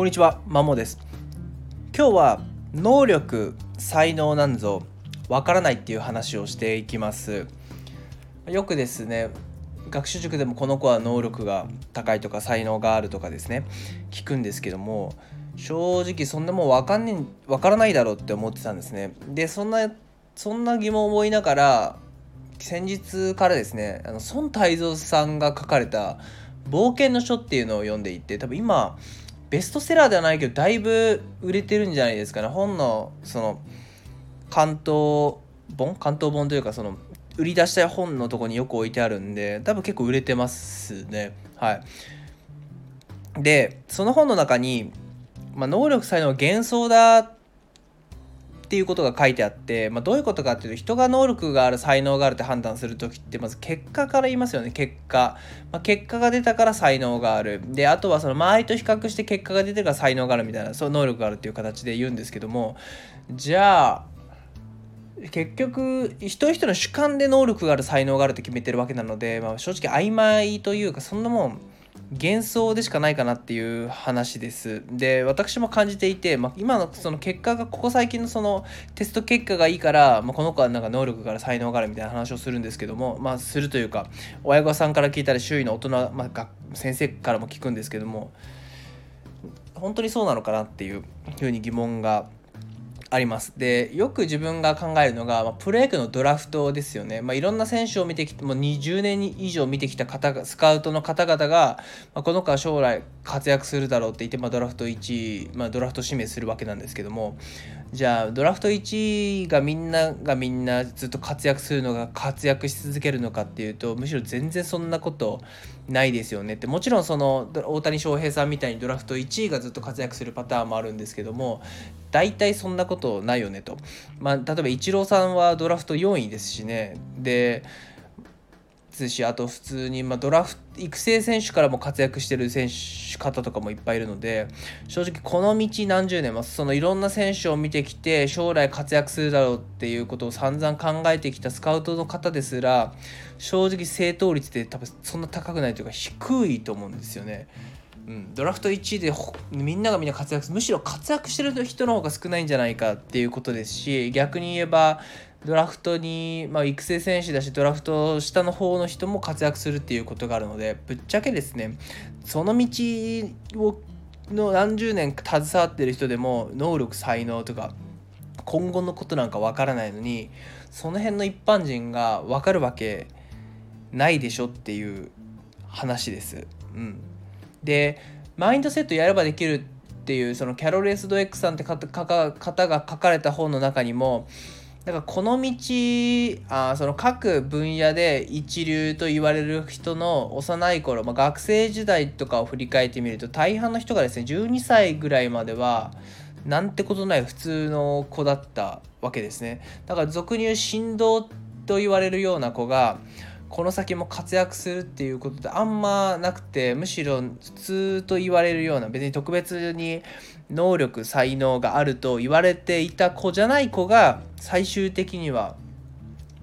こんにちは、まもです。今日は能力、才能なんぞわからないっていう話をしていきます。よくですね、学習塾でもこの子は能力が高いとか才能があるとかですね、聞くんですけども、正直そんなもんわかんねわからないだろうって思ってたんですね。で、そんなそんな疑問を思いながら先日からですね、あの孫泰造さんが書かれた冒険の書っていうのを読んでいて、多分今ベストセラーではないけどだいぶ売れてるんじゃないですかね。本のその関東本関東本というかその売り出したい本のとこによく置いてあるんで多分結構売れてますね。はい。でその本の中に、まあ、能力才能は幻想だっていうことが書いてあって、まあ、どういうことかっていうと人が能力がある才能があるって判断する時ってまず結果から言いますよね結果、まあ、結果が出たから才能がある。であとはその周りと比較して結果が出てるから才能があるみたいなそう能力があるっていう形で言うんですけどもじゃあ結局一人一人の主観で能力がある才能があるって決めてるわけなので、まあ、正直曖昧というかそんなもん幻想でしかないかなっていう話です。で私も感じていて、まあ、今のその結果がここ最近のそのテスト結果がいいから、まあ、この子はなんか能力がある才能があるみたいな話をするんですけどもまあするというか親御さんから聞いたり周囲の大人、まあ、先生からも聞くんですけども本当にそうなのかなっていうふうに疑問があります。でよく自分が考えるのが、まあ、プロ野球のドラフトですよね、まあ、いろんな選手を見てきてもう20年以上見てきた方スカウトの方々が、まあ、この子は将来活躍するだろうって言って、まあ、ドラフト1位、まあ、ドラフト指名するわけなんですけども。じゃあドラフト1位がみんながみんなずっと活躍するのが活躍し続けるのかっていうとむしろ全然そんなことないですよね。ってもちろんその大谷翔平さんみたいにドラフト1位がずっと活躍するパターンもあるんですけども大体そんなことないよねと、まあ、例えばイチローさんはドラフト4位ですしねでしあと普通に、まあ、ドラフト育成選手からも活躍してる選手方とかもいっぱいいるので正直この道何十年もそのいろんな選手を見てきて将来活躍するだろうっていうことを散々考えてきたスカウトの方ですら正直正答率って多分そんな高くないというか低いと思うんですよね。うん、ドラフト1位でみんながみんな活躍する。むしろ活躍してる人の方が少ないんじゃないかっていうことですし逆に言えばドラフトに、まあ、育成選手だしドラフト下の方の人も活躍するっていうことがあるのでぶっちゃけですねその道をの何十年携わってる人でも能力才能とか今後のことなんかわからないのにその辺の一般人が分かるわけないでしょっていう話です。うん。でマインドセットやればできるっていうそのキャロル・エスド X さんって方が書かれた本の中にもだからこの道あその各分野で一流と言われる人の幼い頃、まあ、学生時代とかを振り返ってみると大半の人がですね12歳ぐらいまではなんてことない普通の子だったわけですね。だから俗に言う振動と言われるような子がこの先も活躍するっていうことであんまなくてむしろ普通と言われるような別に特別に能力才能があると言われていた子じゃない子が最終的には、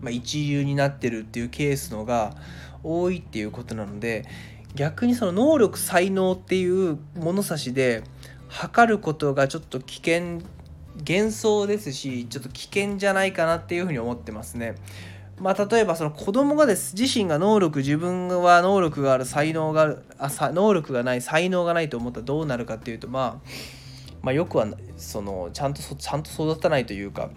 ま、一流になってるっていうケースのが多いっていうことなので逆にその能力才能っていう物差しで測ることがちょっと危険幻想ですしちょっと危険じゃないかなっていうふうに思ってますね。まあ、例えばその子供がです自身が能力自分は能力がある才能があるあさ能力がない才能がないと思ったらどうなるかっていうと、まあ、まあよくはそのちゃんとちゃんと育たないというか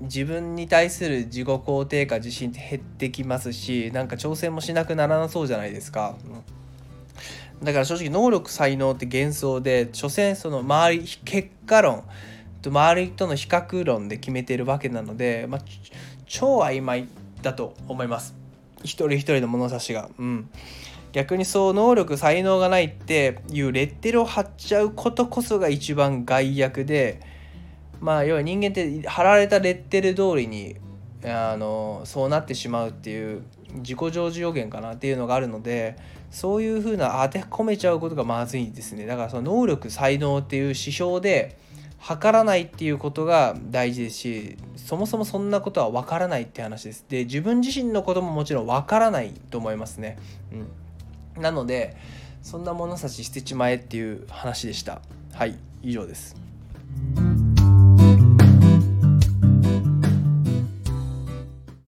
自分に対する自己肯定感自信って減ってきますしなんか挑戦もしなくならなそうじゃないですか。だから正直能力才能って幻想で所詮その周り結果論周りとの比較論で決めてるわけなので、まあ、超曖昧だと思います。一人一人の物差しが。うん。逆にそう能力才能がないっていうレッテルを貼っちゃうことこそが一番害悪でまあ要は人間って貼られたレッテル通りにあのそうなってしまうっていう自己成就予言かなっていうのがあるのでそういうふうな当て込めちゃうことがまずいんですね。だからその能力才能っていう指標で測らないっていうことが大事ですしそもそもそんなことは分からないって話です。で自分自身のことももちろん分からないと思いますね、うん、なのでそんな物差し捨てちまえっていう話でした。はい以上です。